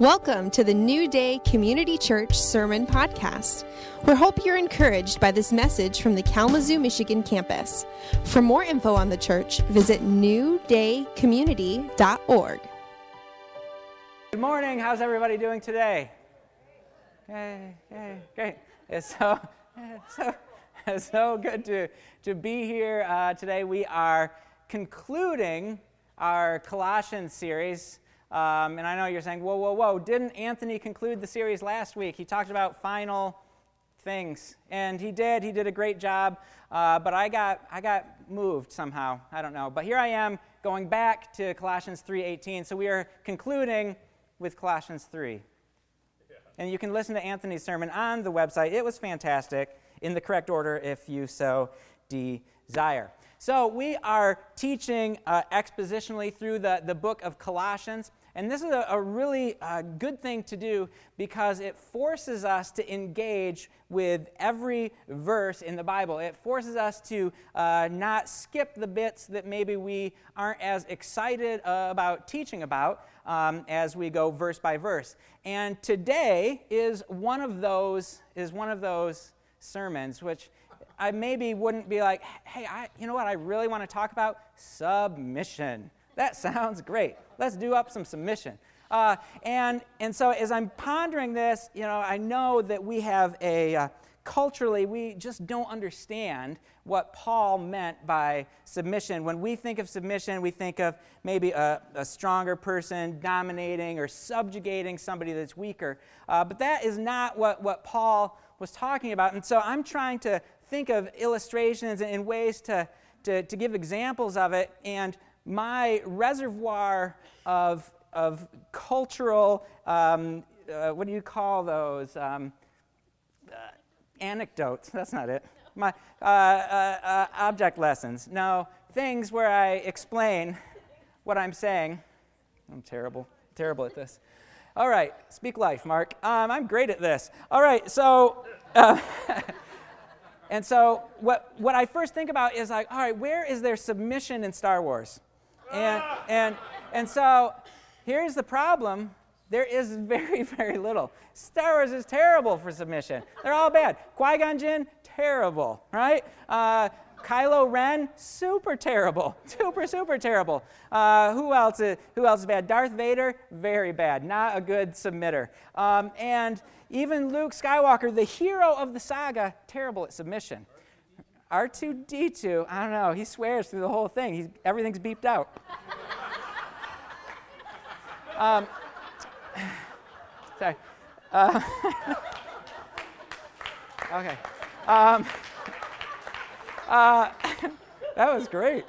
Welcome to the New Day Community Church Sermon Podcast. We hope you're encouraged by this message from the Kalamazoo, Michigan campus. For more info on the church, visit newdaycommunity.org. Good morning. How's everybody doing today? Yay, yay, great. It's so, so, so good to, to be here uh, today. We are concluding our Colossians series. Um, and I know you're saying, whoa, whoa, whoa, didn't Anthony conclude the series last week? He talked about final things. And he did. He did a great job. Uh, but I got, I got moved somehow. I don't know. But here I am going back to Colossians 3.18. So we are concluding with Colossians 3. And you can listen to Anthony's sermon on the website. It was fantastic in the correct order if you so desire. So, we are teaching uh, expositionally through the, the book of Colossians. And this is a, a really uh, good thing to do because it forces us to engage with every verse in the Bible. It forces us to uh, not skip the bits that maybe we aren't as excited uh, about teaching about um, as we go verse by verse. And today is one of those is one of those sermons which I maybe wouldn't be like, hey, I, you know what I really want to talk about? Submission. That sounds great. Let's do up some submission. Uh, and, and so as I'm pondering this, you know, I know that we have a, uh, culturally, we just don't understand what Paul meant by submission. When we think of submission, we think of maybe a, a stronger person dominating or subjugating somebody that's weaker. Uh, but that is not what, what Paul was talking about. And so I'm trying to think of illustrations and ways to, to, to give examples of it. And my reservoir of, of cultural, um, uh, what do you call those? Um, uh, anecdotes, that's not it. My uh, uh, uh, object lessons. No, things where I explain what I'm saying. I'm terrible, terrible at this. All right, speak life, Mark. Um, I'm great at this. All right, so. Uh, and so, what, what I first think about is like, all right, where is there submission in Star Wars? And, and, and so here's the problem there is very, very little. Star Wars is terrible for submission. They're all bad. Qui Gon Jinn, terrible, right? Uh, Kylo Ren, super terrible, super, super terrible. Uh, who else? Is, who else is bad? Darth Vader, very bad, not a good submitter. Um, and even Luke Skywalker, the hero of the saga, terrible at submission. R2D2, I don't know, he swears through the whole thing. He's, everything's beeped out. um, sorry. Uh, okay. Um, uh, that was great.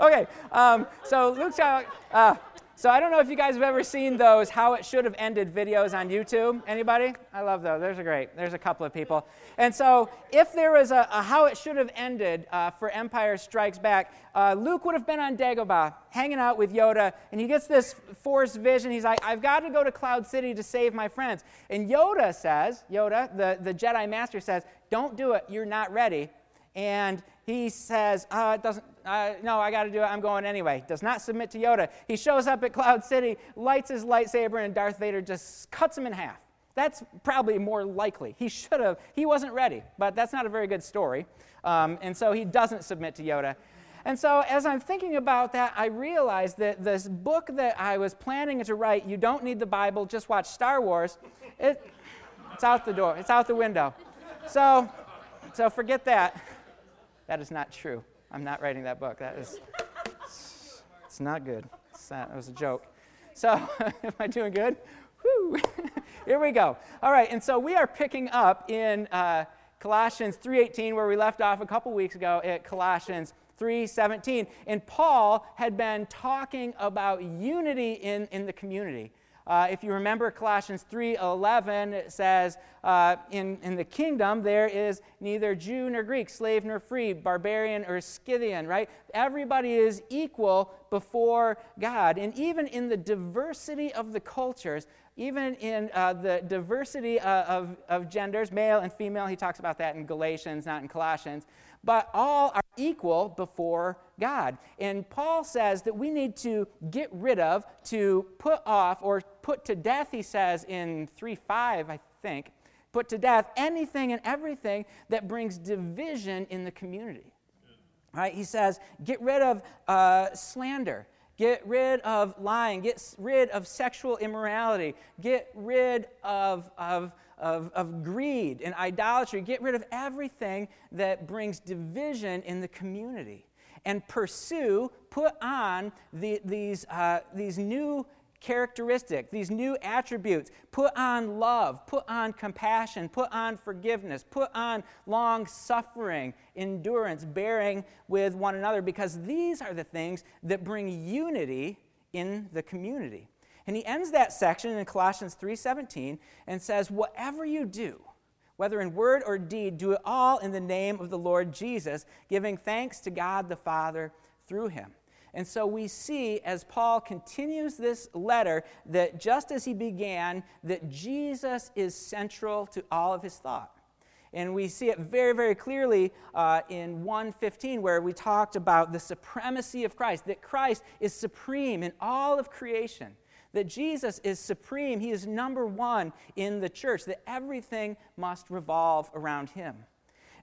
okay, um, so Luke Skywalker. Uh, so I don't know if you guys have ever seen those how it should have ended videos on YouTube. Anybody? I love those. There's a great. There's a couple of people. And so if there was a, a how it should have ended uh, for Empire Strikes Back, uh, Luke would have been on Dagobah hanging out with Yoda, and he gets this Force vision. He's like, I've got to go to Cloud City to save my friends. And Yoda says, Yoda, the, the Jedi Master says, don't do it. You're not ready. And he says, uh, doesn't, uh, no, I got to do it. I'm going anyway. Does not submit to Yoda. He shows up at Cloud City, lights his lightsaber, and Darth Vader just cuts him in half. That's probably more likely. He should have. He wasn't ready, but that's not a very good story. Um, and so he doesn't submit to Yoda. And so, as I'm thinking about that, I realized that this book that I was planning to write, You Don't Need the Bible, Just Watch Star Wars, it, it's out the door, it's out the window. So, so forget that. That is not true. I'm not writing that book. That is, it's not good. It was a joke. So, am I doing good? Woo! Here we go. All right, and so we are picking up in uh, Colossians 3:18, where we left off a couple weeks ago at Colossians 3:17. And Paul had been talking about unity in, in the community. Uh, if you remember Colossians 3:11, it says, uh, in, in the kingdom there is neither Jew nor Greek, slave nor free, barbarian or Scythian, right? Everybody is equal before God. And even in the diversity of the cultures, even in uh, the diversity uh, of, of genders, male and female, he talks about that in Galatians, not in Colossians. but all are equal before God. And Paul says that we need to get rid of, to put off, or put to death, he says in 3 5, I think, put to death anything and everything that brings division in the community. Right? He says, get rid of uh, slander. Get rid of lying. Get rid of sexual immorality. Get rid of, of, of, of greed and idolatry. Get rid of everything that brings division in the community. And pursue, put on the, these, uh, these new characteristics, these new attributes. Put on love, put on compassion, put on forgiveness, put on long suffering, endurance, bearing with one another, because these are the things that bring unity in the community. And he ends that section in Colossians 3:17 and says, "Whatever you do, whether in word or deed, do it all in the name of the Lord Jesus, giving thanks to God the Father through him." And so we see as Paul continues this letter that just as he began, that Jesus is central to all of his thought. And we see it very, very clearly uh, in 115, where we talked about the supremacy of Christ, that Christ is supreme in all of creation, that Jesus is supreme. He is number one in the church, that everything must revolve around him.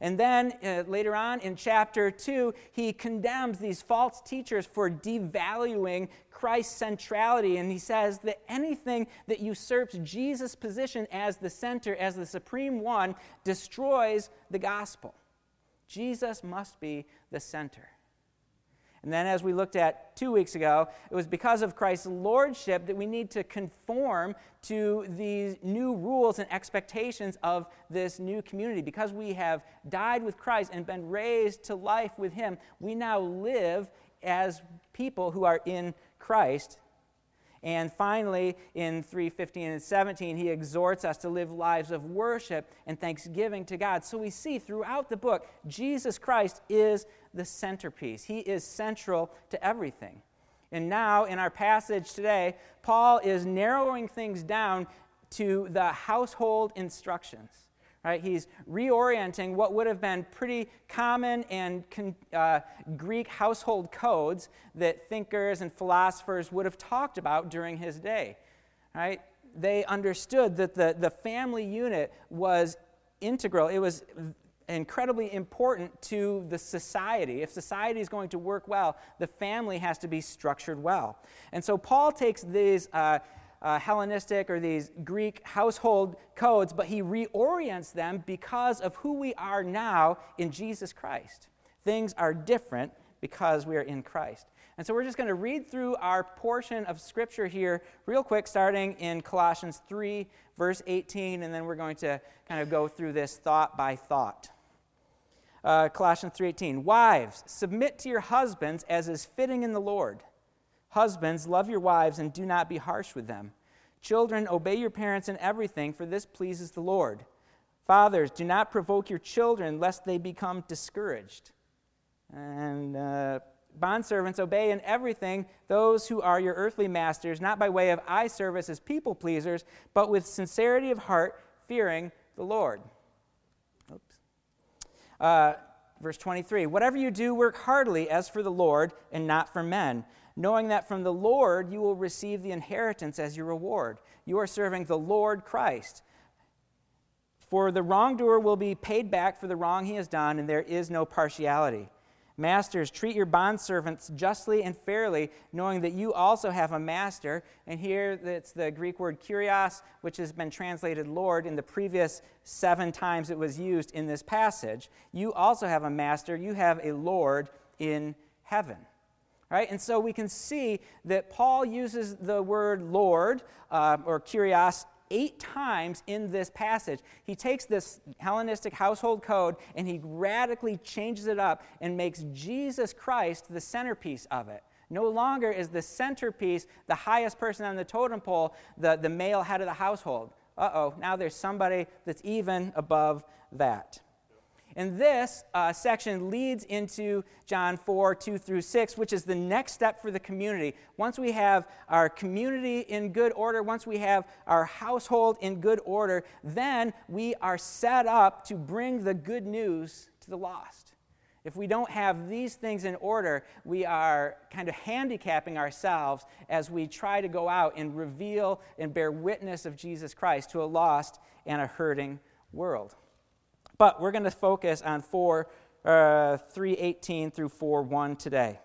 And then uh, later on in chapter 2, he condemns these false teachers for devaluing Christ's centrality. And he says that anything that usurps Jesus' position as the center, as the supreme one, destroys the gospel. Jesus must be the center. And then, as we looked at two weeks ago, it was because of Christ's lordship that we need to conform to these new rules and expectations of this new community. Because we have died with Christ and been raised to life with Him, we now live as people who are in Christ and finally, in 3:15 and 17, he exhorts us to live lives of worship and thanksgiving to God. So we see throughout the book, Jesus Christ is the centerpiece. He is central to everything. And now, in our passage today, Paul is narrowing things down to the household instructions. Right? He's reorienting what would have been pretty common and uh, Greek household codes that thinkers and philosophers would have talked about during his day. Right? They understood that the, the family unit was integral, it was incredibly important to the society. If society is going to work well, the family has to be structured well. And so Paul takes these. Uh, uh, Hellenistic or these Greek household codes, but he reorients them because of who we are now in Jesus Christ. Things are different because we are in Christ. And so we're just going to read through our portion of Scripture here, real quick, starting in Colossians 3, verse 18, and then we're going to kind of go through this thought by thought. Uh, Colossians 3:18 Wives submit to your husbands as is fitting in the Lord Husbands, love your wives and do not be harsh with them. Children, obey your parents in everything, for this pleases the Lord. Fathers, do not provoke your children, lest they become discouraged. And uh, bondservants, obey in everything those who are your earthly masters, not by way of eye service as people pleasers, but with sincerity of heart, fearing the Lord. Oops. Uh, verse 23 Whatever you do, work heartily as for the Lord and not for men knowing that from the Lord you will receive the inheritance as your reward. You are serving the Lord Christ. For the wrongdoer will be paid back for the wrong he has done, and there is no partiality. Masters, treat your bondservants justly and fairly, knowing that you also have a master. And here it's the Greek word kurios, which has been translated Lord in the previous seven times it was used in this passage. You also have a master, you have a Lord in heaven. Right? And so we can see that Paul uses the word Lord uh, or kurios eight times in this passage. He takes this Hellenistic household code and he radically changes it up and makes Jesus Christ the centerpiece of it. No longer is the centerpiece the highest person on the totem pole, the, the male head of the household. Uh oh, now there's somebody that's even above that. And this uh, section leads into John 4, 2 through 6, which is the next step for the community. Once we have our community in good order, once we have our household in good order, then we are set up to bring the good news to the lost. If we don't have these things in order, we are kind of handicapping ourselves as we try to go out and reveal and bear witness of Jesus Christ to a lost and a hurting world. But we're going to focus on 4 uh, 318 through 4 1 today.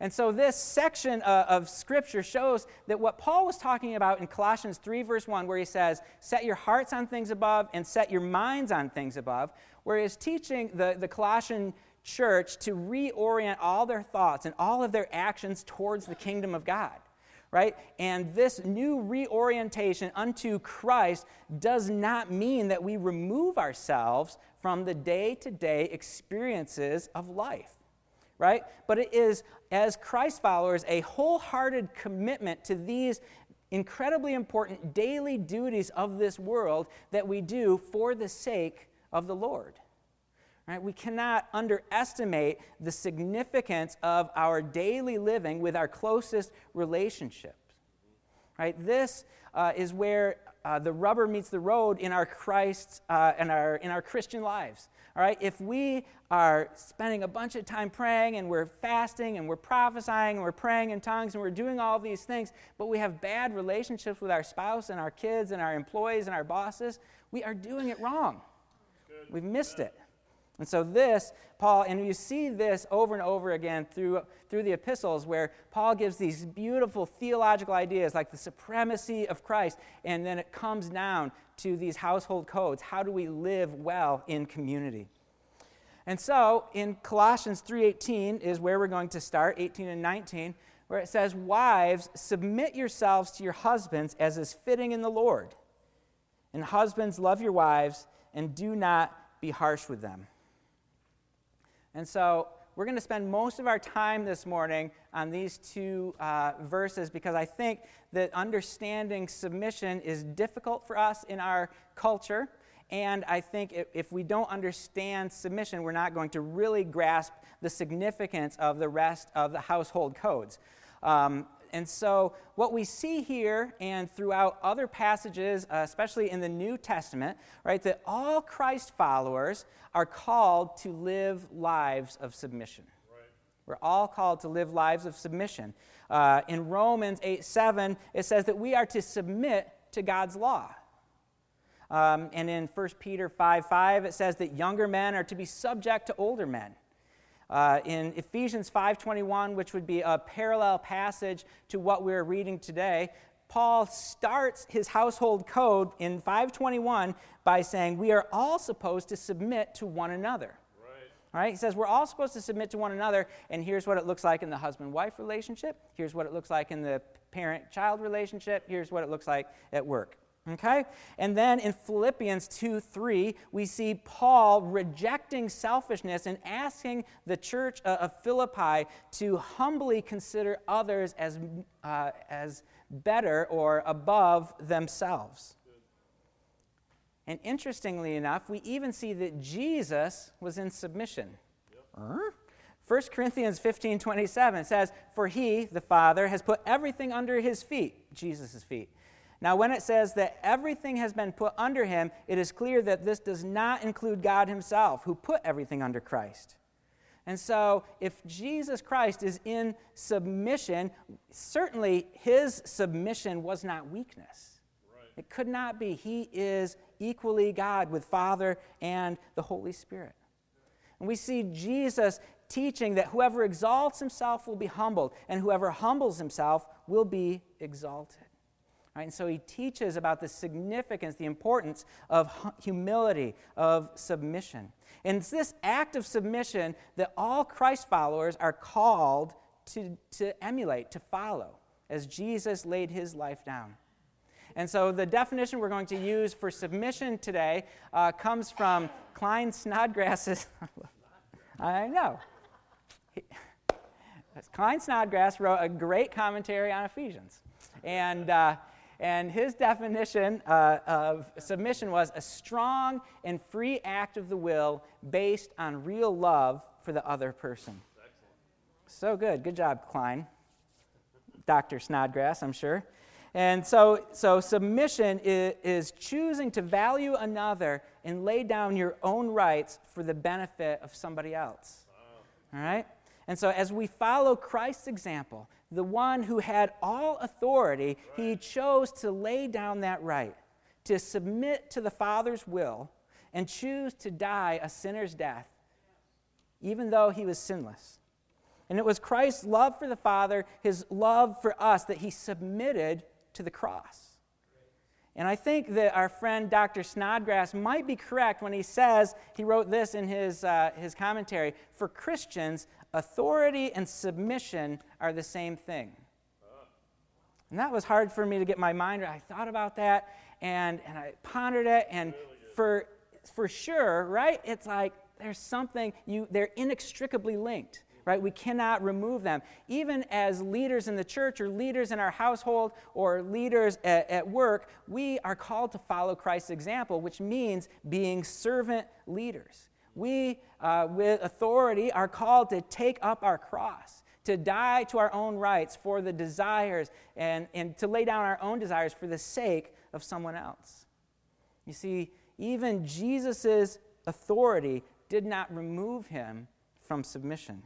And so, this section uh, of Scripture shows that what Paul was talking about in Colossians 3, verse 1, where he says, Set your hearts on things above and set your minds on things above, where he's teaching the, the Colossian church to reorient all their thoughts and all of their actions towards the kingdom of God. Right? And this new reorientation unto Christ does not mean that we remove ourselves from the day to day experiences of life right? But it is, as Christ followers, a wholehearted commitment to these incredibly important daily duties of this world that we do for the sake of the Lord. Right? We cannot underestimate the significance of our daily living with our closest relationships. Right? This uh, is where uh, the rubber meets the road in our Christ uh, in our in our Christian lives. All right, if we are spending a bunch of time praying and we're fasting and we're prophesying and we're praying in tongues and we're doing all these things, but we have bad relationships with our spouse and our kids and our employees and our bosses, we are doing it wrong. We've missed it. And so, this, Paul, and you see this over and over again through, through the epistles, where Paul gives these beautiful theological ideas like the supremacy of Christ, and then it comes down to these household codes. How do we live well in community? And so, in Colossians 3:18 is where we're going to start, 18 and 19, where it says, "Wives, submit yourselves to your husbands as is fitting in the Lord. And husbands, love your wives and do not be harsh with them." And so we're going to spend most of our time this morning on these two uh, verses because I think that understanding submission is difficult for us in our culture. And I think if, we don't understand submission, we're not going to really grasp the significance of the rest of the household codes. Um, and so, what we see here and throughout other passages, uh, especially in the New Testament, right, that all Christ followers are called to live lives of submission. Right. We're all called to live lives of submission. Uh, in Romans 8 7, it says that we are to submit to God's law. Um, and in 1 Peter 5 5, it says that younger men are to be subject to older men. Uh, in Ephesians 5:21, which would be a parallel passage to what we're reading today, Paul starts his household code in 521 by saying we are all supposed to submit to one another. Right. right? He says we're all supposed to submit to one another, and here's what it looks like in the husband wife relationship. Here's what it looks like in the parent child relationship. Here's what it looks like at work. Okay? And then in Philippians 2 3, we see Paul rejecting selfishness and asking the church uh, of Philippi to humbly consider others as, uh, as better or above themselves. And interestingly enough, we even see that Jesus was in submission. Yep. 1 Corinthians 15 27 says, For he, the Father, has put everything under his feet, Jesus' feet now, when it says that everything has been put under him, it is clear that this does not include God himself, who put everything under Christ. And so, if Jesus Christ is in submission, certainly his submission was not weakness. Right. It could not be. He is equally God with Father and the Holy Spirit. And we see Jesus teaching that whoever exalts himself will be humbled, and whoever humbles himself will be exalted. Right? And so he teaches about the significance, the importance of humility, of submission. And it's this act of submission that all Christ followers are called to, to emulate, to follow, as Jesus laid his life down. And so the definition we're going to use for submission today uh, comes from Klyne Snodgrass's. I know. Klyne Snodgrass wrote a great commentary on Ephesians. And. Uh, and his definition uh, of submission was a strong and free act of the will based on real love for the other person. So good. Good job, Klyne. Dr. Snodgrass, I'm sure. And so, so submission is, is choosing to value another and lay down your own rights for the benefit of somebody else. Wow. All right? And so, as we follow Christ's example, the one who had all authority, he chose to lay down that right, to submit to the Father's will, and choose to die a sinner's death, even though he was sinless. And it was Christ's love for the Father, his love for us, that he submitted to the cross. And I think that our friend Dr. Snodgrass might be correct when he says, he wrote this in his, uh, his commentary for Christians, authority and submission are the same thing. And that was hard for me to get my mind around. I thought about that and, and I pondered it, and for, for sure, right? It's like there's something, you, they're inextricably linked right? We cannot remove them. Even as leaders in the church or leaders in our household or leaders at, at work, we are called to follow Christ's example, which means being servant leaders. We, uh, with authority, are called to take up our cross, to die to our own rights for the desires, and, and to lay down our own desires for the sake of someone else. You see, even Jesus' authority did not remove him from submission.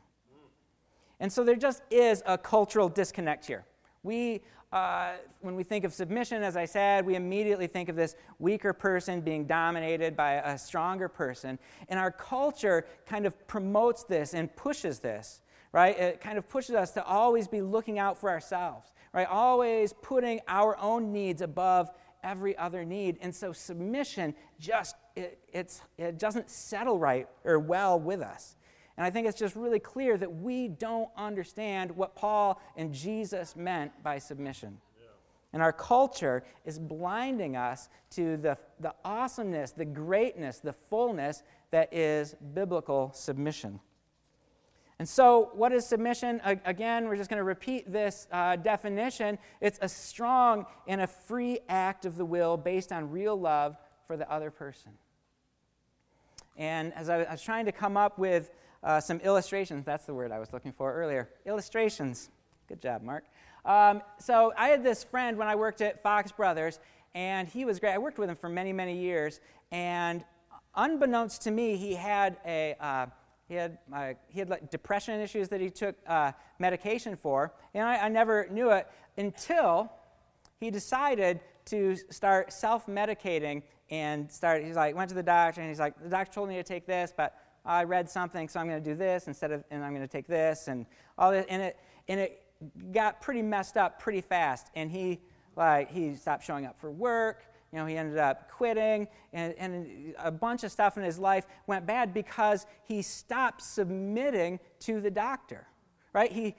And so there just is a cultural disconnect here. We, uh, when we think of submission, as I said, we immediately think of this weaker person being dominated by a stronger person. And our culture kind of promotes this and pushes this, right? It kind of pushes us to always be looking out for ourselves, right? Always putting our own needs above every other need. And so submission just, it, it doesn't settle right or well with us. And I think it's just really clear that we don't understand what Paul and Jesus meant by submission. And our culture is blinding us to the, the awesomeness, the greatness, the fullness that is biblical submission. And so, what is submission? Again, we're just going to repeat this uh, definition. It's a strong and a free act of the will based on real love for the other person. And as I was trying to come up with uh, some illustrations. That's the word I was looking for earlier. Illustrations. Good job, Mark. Um, so I had this friend when I worked at Fox Brothers, and he was great. I worked with him for many, many years, and unbeknownst to me, he had a uh, he had uh, he had like depression issues that he took uh, medication for, and I, I never knew it until he decided to start self-medicating and start. He's like went to the doctor, and he's like, the doctor told me to take this, but I read something, so I'm going to do this instead of, and I'm going to take this, and all this, and it, and it got pretty messed up pretty fast. And he, like, he stopped showing up for work. You know, he ended up quitting, and, and a bunch of stuff in his life went bad because he stopped submitting to the doctor, right? He,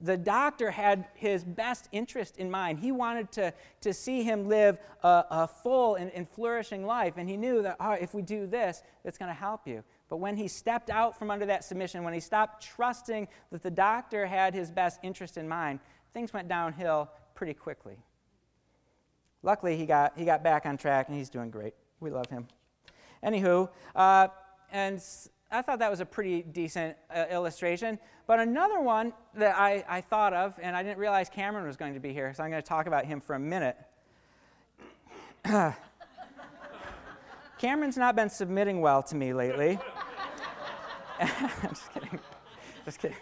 the doctor had his best interest in mind. He wanted to, to see him live a, a full and, and, flourishing life, and he knew that oh, if we do this, it's going to help you. But when he stepped out from under that submission, when he stopped trusting that the doctor had his best interest in mind, things went downhill pretty quickly. Luckily, he got, he got back on track and he's doing great. We love him. Anywho, uh, and I thought that was a pretty decent uh, illustration. But another one that I, I thought of, and I didn't realize Cameron was going to be here, so I'm going to talk about him for a minute. Cameron's not been submitting well to me lately. just kidding. Just kidding.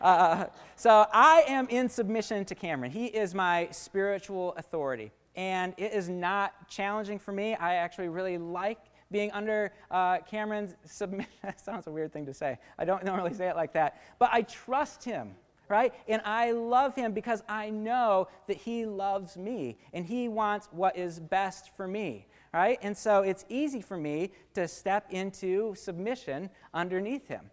Uh, so I am in submission to Cameron. He is my spiritual authority. And it is not challenging for me. I actually really like being under uh, Cameron's submission. that sounds a weird thing to say. I don't normally say it like that. But I trust him, right? And I love him because I know that he loves me and he wants what is best for me right? And so it's easy for me to step into submission underneath him.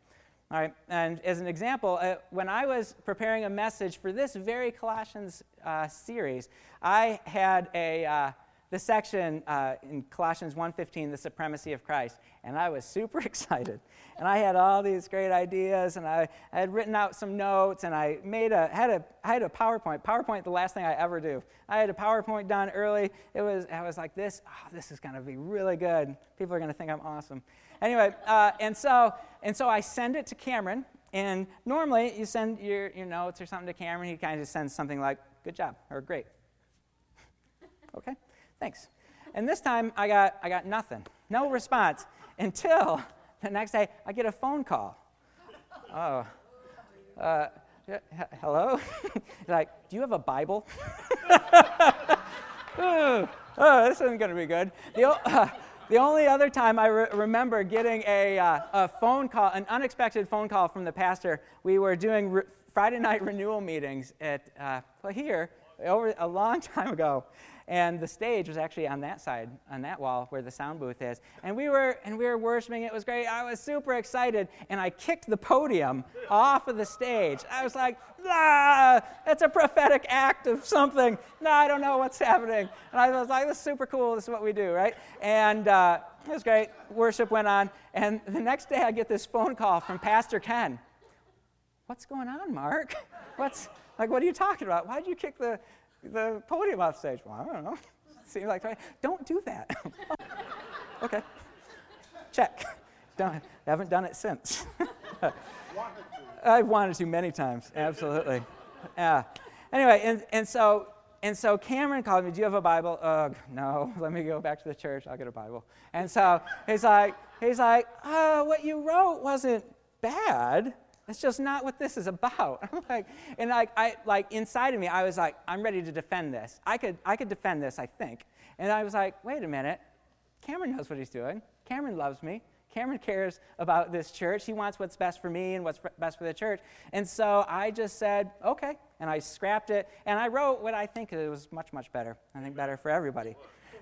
All right, and as an example, uh, when I was preparing a message for this very Colossians uh, series, I had a, uh, the section uh, in Colossians 1.15, the supremacy of Christ. And I was super excited. And I had all these great ideas, and I, I had written out some notes, and I made a, had a, I had a PowerPoint. PowerPoint, the last thing I ever do. I had a PowerPoint done early. It was, I was like, this, oh, this is going to be really good. People are going to think I'm awesome. Anyway, uh, and, so, and so I send it to Cameron, and normally you send your, your notes or something to Cameron, he kind of just sends something like, good job, or great. okay. Thanks. And this time I got, I got nothing, no response until the next day I get a phone call. Oh, uh, hello? like, do you have a Bible? oh, this isn't going to be good. The, uh, the only other time I re- remember getting a, uh, a phone call, an unexpected phone call from the pastor, we were doing re- Friday night renewal meetings at uh, here over a long time ago and the stage was actually on that side, on that wall where the sound booth is. And we were and we were worshiping. It was great. I was super excited, and I kicked the podium off of the stage. I was like, ah, that's a prophetic act of something. No, I don't know what's happening. And I was like, this is super cool. This is what we do, right? And uh, it was great. Worship went on, and the next day I get this phone call from Pastor Ken. What's going on, Mark? What's like? What are you talking about? Why did you kick the the podium off stage. Well, I don't know. Seems like don't do that. okay. Check. Don't, haven't done it since. I've wanted to many times. Absolutely. Yeah. Anyway, and, and so and so Cameron called me, Do you have a Bible? Ugh, no. Let me go back to the church. I'll get a Bible. And so he's like, he's like, oh, what you wrote wasn't bad. That's just not what this is about. Like, and like, I, like inside of me, I was like, I'm ready to defend this. I could, I could defend this, I think. And I was like, wait a minute. Cameron knows what he's doing. Cameron loves me. Cameron cares about this church. He wants what's best for me and what's best for the church. And so I just said, okay. And I scrapped it. And I wrote what I think it was much, much better. I think better for everybody.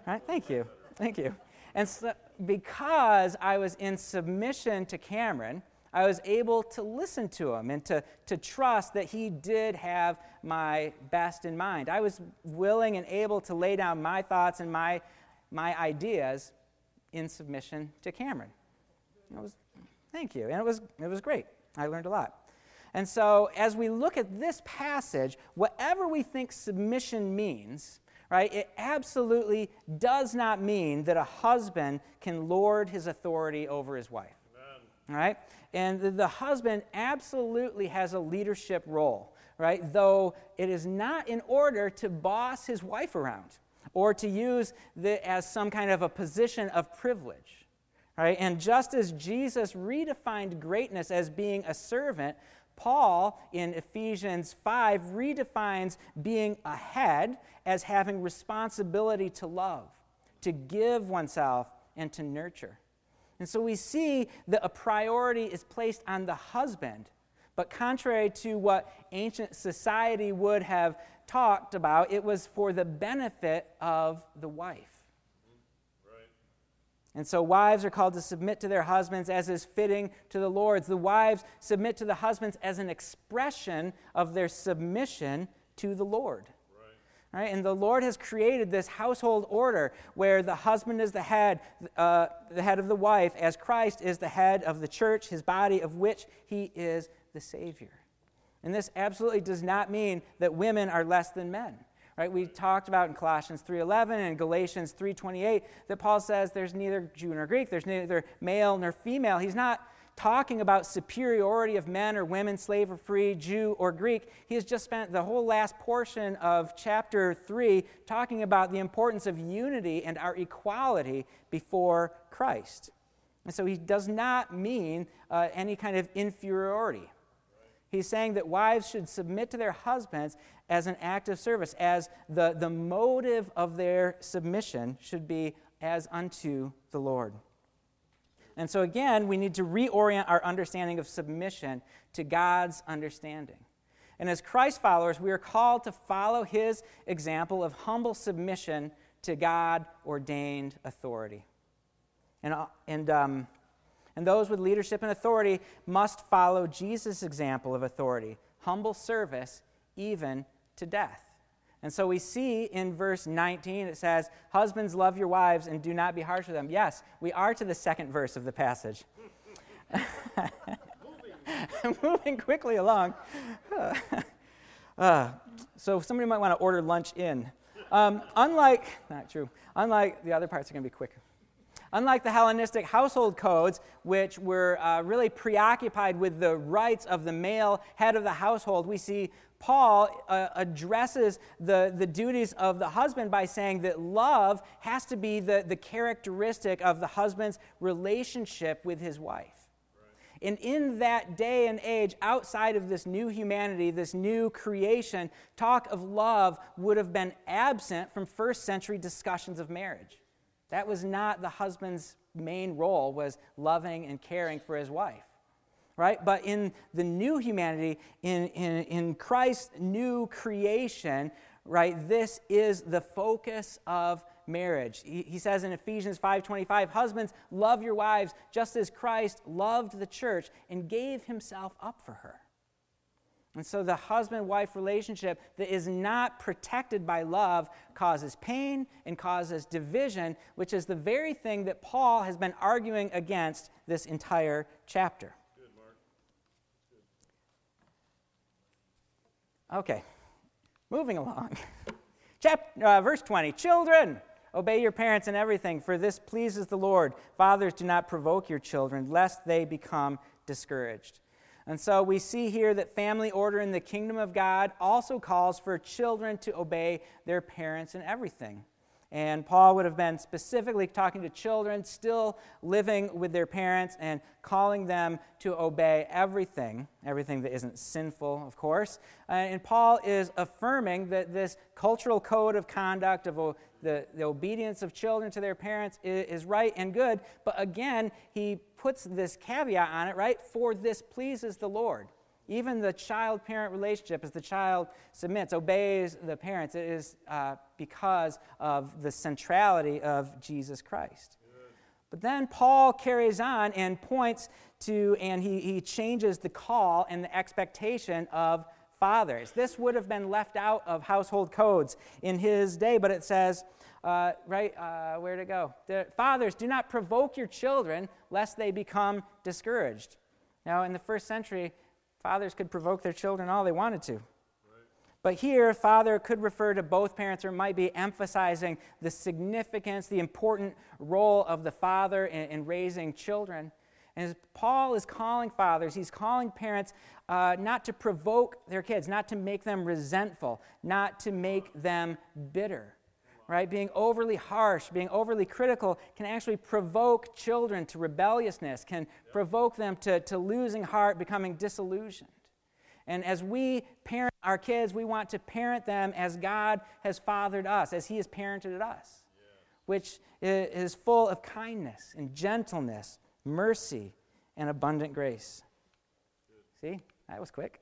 Right? Thank you. Thank you. And so, because I was in submission to Cameron, I was able to listen to him and to, to trust that he did have my best in mind. I was willing and able to lay down my thoughts and my, my ideas in submission to Cameron. It was, thank you. And it was, it was great. I learned a lot. And so, as we look at this passage, whatever we think submission means, right, it absolutely does not mean that a husband can lord his authority over his wife. Right? And the, husband absolutely has a leadership role, right? Though it is not in order to boss his wife around or to use as some kind of a position of privilege. Right? And just as Jesus redefined greatness as being a servant, Paul in Ephesians 5 redefines being a head as having responsibility to love, to give oneself, and to nurture. And so we see that a priority is placed on the husband. But contrary to what ancient society would have talked about, it was for the benefit of the wife. And so wives are called to submit to their husbands as is fitting to the Lord's. The wives submit to the husbands as an expression of their submission to the Lord. Right? And the Lord has created this household order where the husband is the head, uh, the head of the wife, as Christ is the head of the church, his body, of which he is the Savior. And this absolutely does not mean that women are less than men. Right? We talked about in Colossians 3:11 and Galatians 3:28 that Paul says there's neither Jew nor Greek, there's neither male nor female. He's not talking about superiority of men or women, slave or free, Jew or Greek. He has just spent the whole last portion of chapter 3 talking about the importance of unity and our equality before Christ. And so he does not mean uh, any kind of inferiority. He's saying that wives should submit to their husbands as an act of service, as the, the motive of their submission should be as unto the Lord. And so, again, we need to reorient our understanding of submission to God's understanding. And as Christ followers, we are called to follow his example of humble submission to God ordained authority. And, uh, and, um, and those with leadership and authority must follow Jesus' example of authority humble service, even to death. And so we see in verse 19, it says, Husbands, love your wives and do not be harsh with them. Yes, we are to the second verse of the passage. Moving quickly along. uh, so somebody might want to order lunch in. Um, unlike, not true, unlike the other parts are going to be quick. Unlike the Hellenistic household codes, which were uh, really preoccupied with the rights of the male head of the household, we see Paul uh, addresses the, the duties of the husband by saying that love has to be the, the characteristic of the husband's relationship with his wife. And in that day and age, outside of this new humanity, this new creation, talk of love would have been absent from first century discussions of marriage. That was not the husband's main role was loving and caring for his wife. Right? But in the new humanity, in, in, in Christ's new creation, right, this is the focus of marriage. He, he says in Ephesians 5:25, "Husbands, love your wives just as Christ loved the church and gave himself up for her." And so the husband wife relationship that is not protected by love causes pain and causes division, which is the very thing that Paul has been arguing against this entire chapter. Okay, moving along. Chapter, uh, verse 20 Children, Obey your parents in everything, for this pleases the Lord. Fathers, do not provoke your children, lest they become discouraged. And so we see here that family order in the kingdom of God also calls for children to obey their parents in everything. And Paul would have been specifically talking to children still living with their parents and calling them to obey everything, everything that isn't sinful, of course. Uh, and Paul is affirming that this cultural code of conduct of the, the obedience of children to their parents is, is right and good. But again, he puts this caveat on it, right? For this pleases the Lord. Even the child parent relationship, as the child submits, obeys the parents, it is uh, because of the centrality of Jesus Christ. But then Paul carries on and points to, and he, he changes the call and the expectation of fathers. This would have been left out of household codes in his day, but it says, uh, right, uh, where to go? The fathers, do not provoke your children lest they become discouraged. Now, in the first century, Fathers could provoke their children all they wanted to. But here, father could refer to both parents or might be emphasizing the significance, the important role of the father in, in raising children. And Paul is calling fathers, he's calling parents uh, not to provoke their kids, not to make them resentful, not to make them bitter right? Being overly harsh, being overly critical can actually provoke children to rebelliousness, can provoke them to, to losing heart, becoming disillusioned. And as we parent our kids, we want to parent them as God has fathered us, as He has parented us, which is full of kindness and gentleness, mercy, and abundant grace. See, that was quick.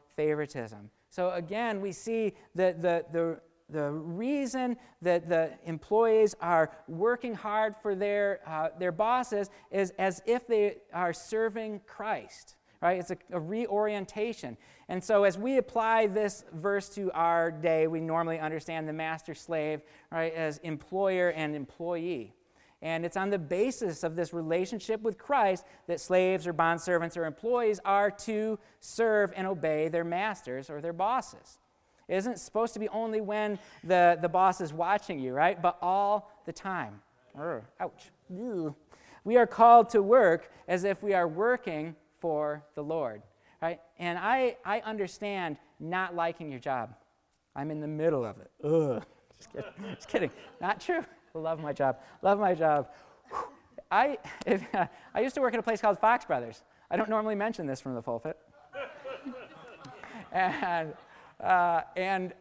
favoritism. So again, we see that the, the, the reason that the employees are working hard for their, uh, their bosses is as if they are serving Christ. Right? It's a, a, reorientation. And so, as we apply this verse to our day, we normally understand the master slave right, as employer and employee. And it's on the basis of this relationship with Christ that slaves or bondservants or employees are to serve and obey their masters or their bosses. It isn't supposed to be only when the, the boss is watching you, right? But all the time. Urgh, ouch. We are called to work as if we are working for the Lord, right? And I, I understand not liking your job. I'm in the middle of it. Ugh. Just kidding. Just kidding. Not true. Love my job. Love my job. I, if, I used to work at a place called Fox Brothers. I don't normally mention this from the pulpit. and, uh, and,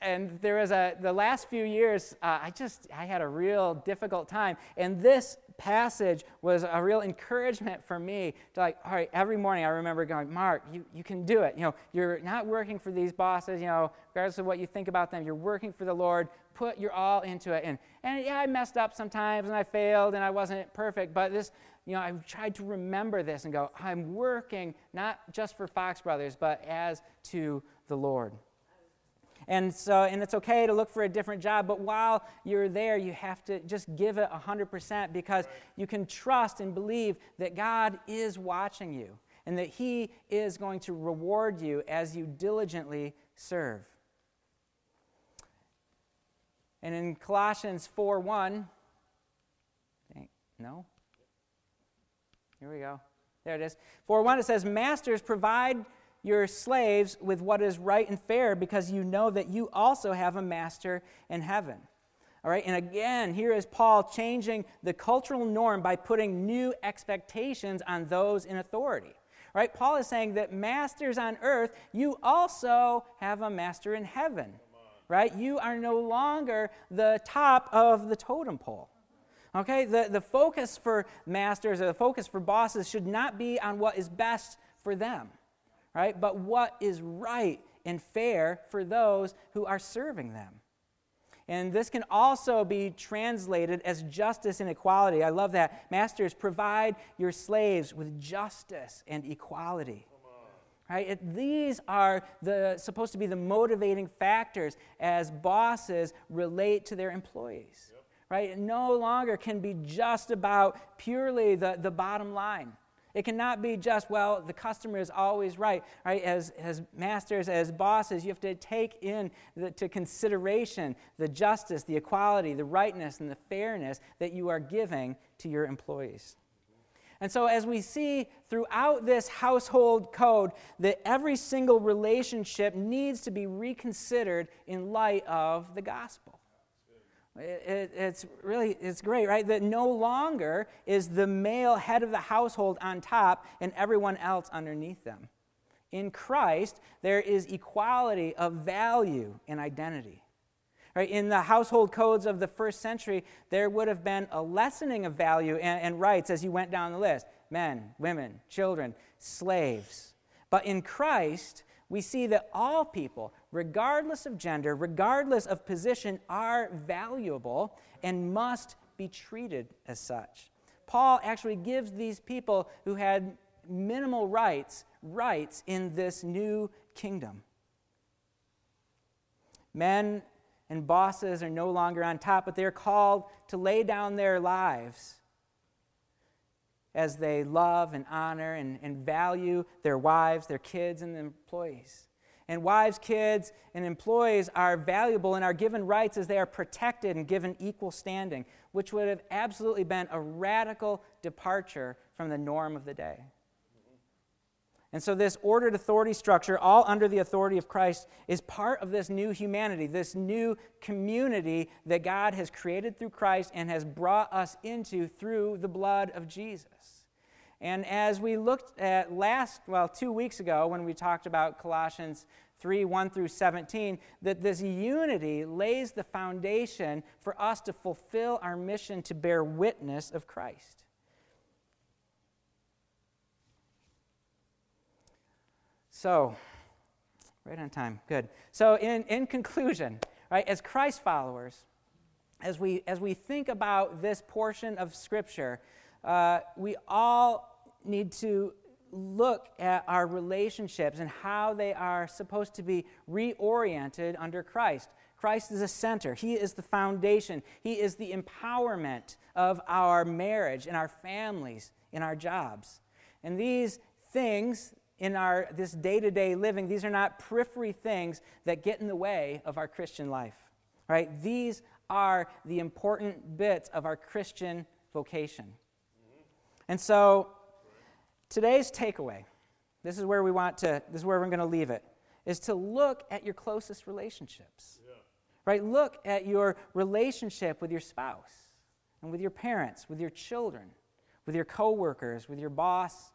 and there was a, the last few years, uh, I just, I had a real difficult time. And this passage was a real encouragement for me to like, all right, every morning I remember going, Mark, you, you can do it. You know, you're not working for these bosses, you know, regardless of what you think about them, you're working for the Lord. Put your all into it. And, and yeah, I messed up sometimes and I failed and I wasn't perfect, but this, you know, I tried to remember this and go, I'm working not just for Fox Brothers, but as to the Lord. And so, and it's okay to look for a different job, but while you're there, you have to just give it 100% because you can trust and believe that God is watching you and that He is going to reward you as you diligently serve. And in Colossians 4 1, no? Here we go. There it is. 4 1, it says, Masters, provide your slaves with what is right and fair because you know that you also have a master in heaven. All right, and again, here is Paul changing the cultural norm by putting new expectations on those in authority. Right, Paul is saying that masters on earth, you also have a master in heaven. Right? You are no longer the top of the totem pole. Okay, the, the focus for masters or the focus for bosses should not be on what is best for them, right? But what is right and fair for those who are serving them. And this can also be translated as justice and equality. I love that. Masters, provide your slaves with justice and equality. Right? It, these are the, supposed to be the motivating factors as bosses relate to their employees right? It no longer can be just about purely the, the bottom line. It cannot be just, well, the customer is always right, right? As, as masters, as bosses, you have to take in the, to consideration the justice, the equality, the rightness, and the fairness that you are giving to your employees. And so, as we see throughout this household code, that every single relationship needs to be reconsidered in light of the gospel. It, it's really it's great right? That no longer is the male head of the household on top and everyone else underneath them. In christ there is equality of value and identity right? In the household codes of the first century there would have been a lessening of value and, and rights as you went down the list. Men women children slaves. But in christ we see that all people, regardless of gender, regardless of position, are valuable and must be treated as such. Paul actually gives these people who had minimal rights rights in this new kingdom. Men and bosses are no longer on top, but they're called to lay down their lives as they love and honor and, and value their wives, their kids, and their employees. And wives, kids, and employees are valuable and are given rights as they are protected and given equal standing, which would have absolutely been a radical departure from the norm of the day. And so, this ordered authority structure, all under the authority of Christ, is part of this new humanity, this new community that God has created through Christ and has brought us into through the blood of Jesus. And as we looked at last, well, two weeks ago when we talked about Colossians 3 1 through 17, that this unity lays the foundation for us to fulfill our mission to bear witness of Christ. So, right on time. Good. So, in, in conclusion, right, as Christ followers, as we, as we think about this portion of Scripture, uh, we all need to look at our relationships and how they are supposed to be reoriented under Christ. Christ is the center, He is the foundation, He is the empowerment of our marriage and our families, in our jobs. And these things, in our this day-to-day living these are not periphery things that get in the way of our christian life right these are the important bits of our christian vocation and so today's takeaway this is where we want to this is where we're going to leave it is to look at your closest relationships yeah. right look at your relationship with your spouse and with your parents with your children with your coworkers with your boss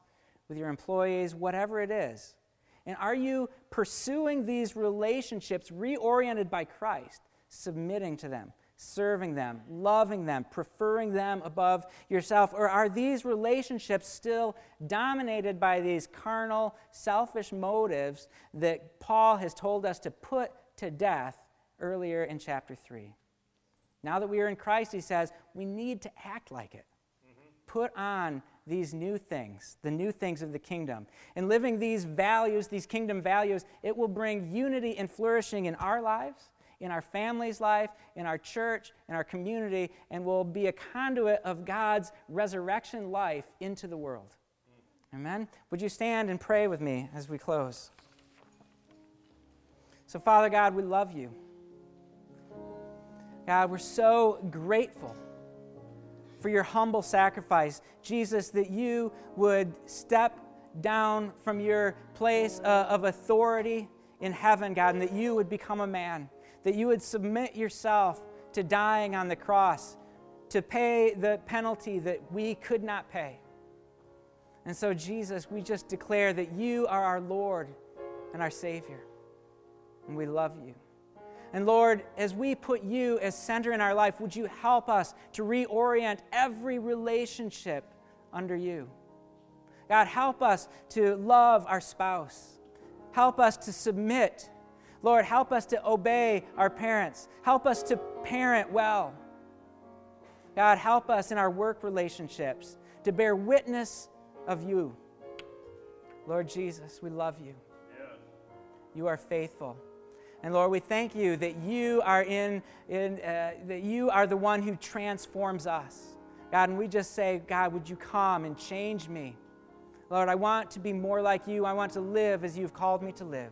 with your employees, whatever it is? And are you pursuing these relationships reoriented by Christ, submitting to them, serving them, loving them, preferring them above yourself? Or are these relationships still dominated by these carnal, selfish motives that Paul has told us to put to death earlier in chapter 3? Now that we are in Christ, he says, we need to act like it. Mm-hmm. Put on these new things, the new things of the kingdom. And living these values, these kingdom values, it will bring unity and flourishing in our lives, in our family's life, in our church, in our community, and will be a conduit of God's resurrection life into the world. Amen? Would you stand and pray with me as we close? So, Father God, we love you. God, we're so grateful for your humble sacrifice. Jesus, that you would step down from your place uh, of authority in heaven, God, and that you would become a man, that you would submit yourself to dying on the cross to pay the penalty that we could not pay. And so, Jesus, we just declare that you are our Lord and our Savior, and we love you. And Lord, as we put you as center in our life, would you help us to reorient every relationship under you? God, help us to love our spouse. Help us to submit. Lord, help us to obey our parents. Help us to parent well. God, help us in our work relationships to bear witness of you. Lord Jesus, we love you. You are faithful. And Lord, we thank you that you are in, in uh, that you are the one who transforms us. God, and we just say, God, would you come and change me? Lord, I want to be more like you. I want to live as you've called me to live.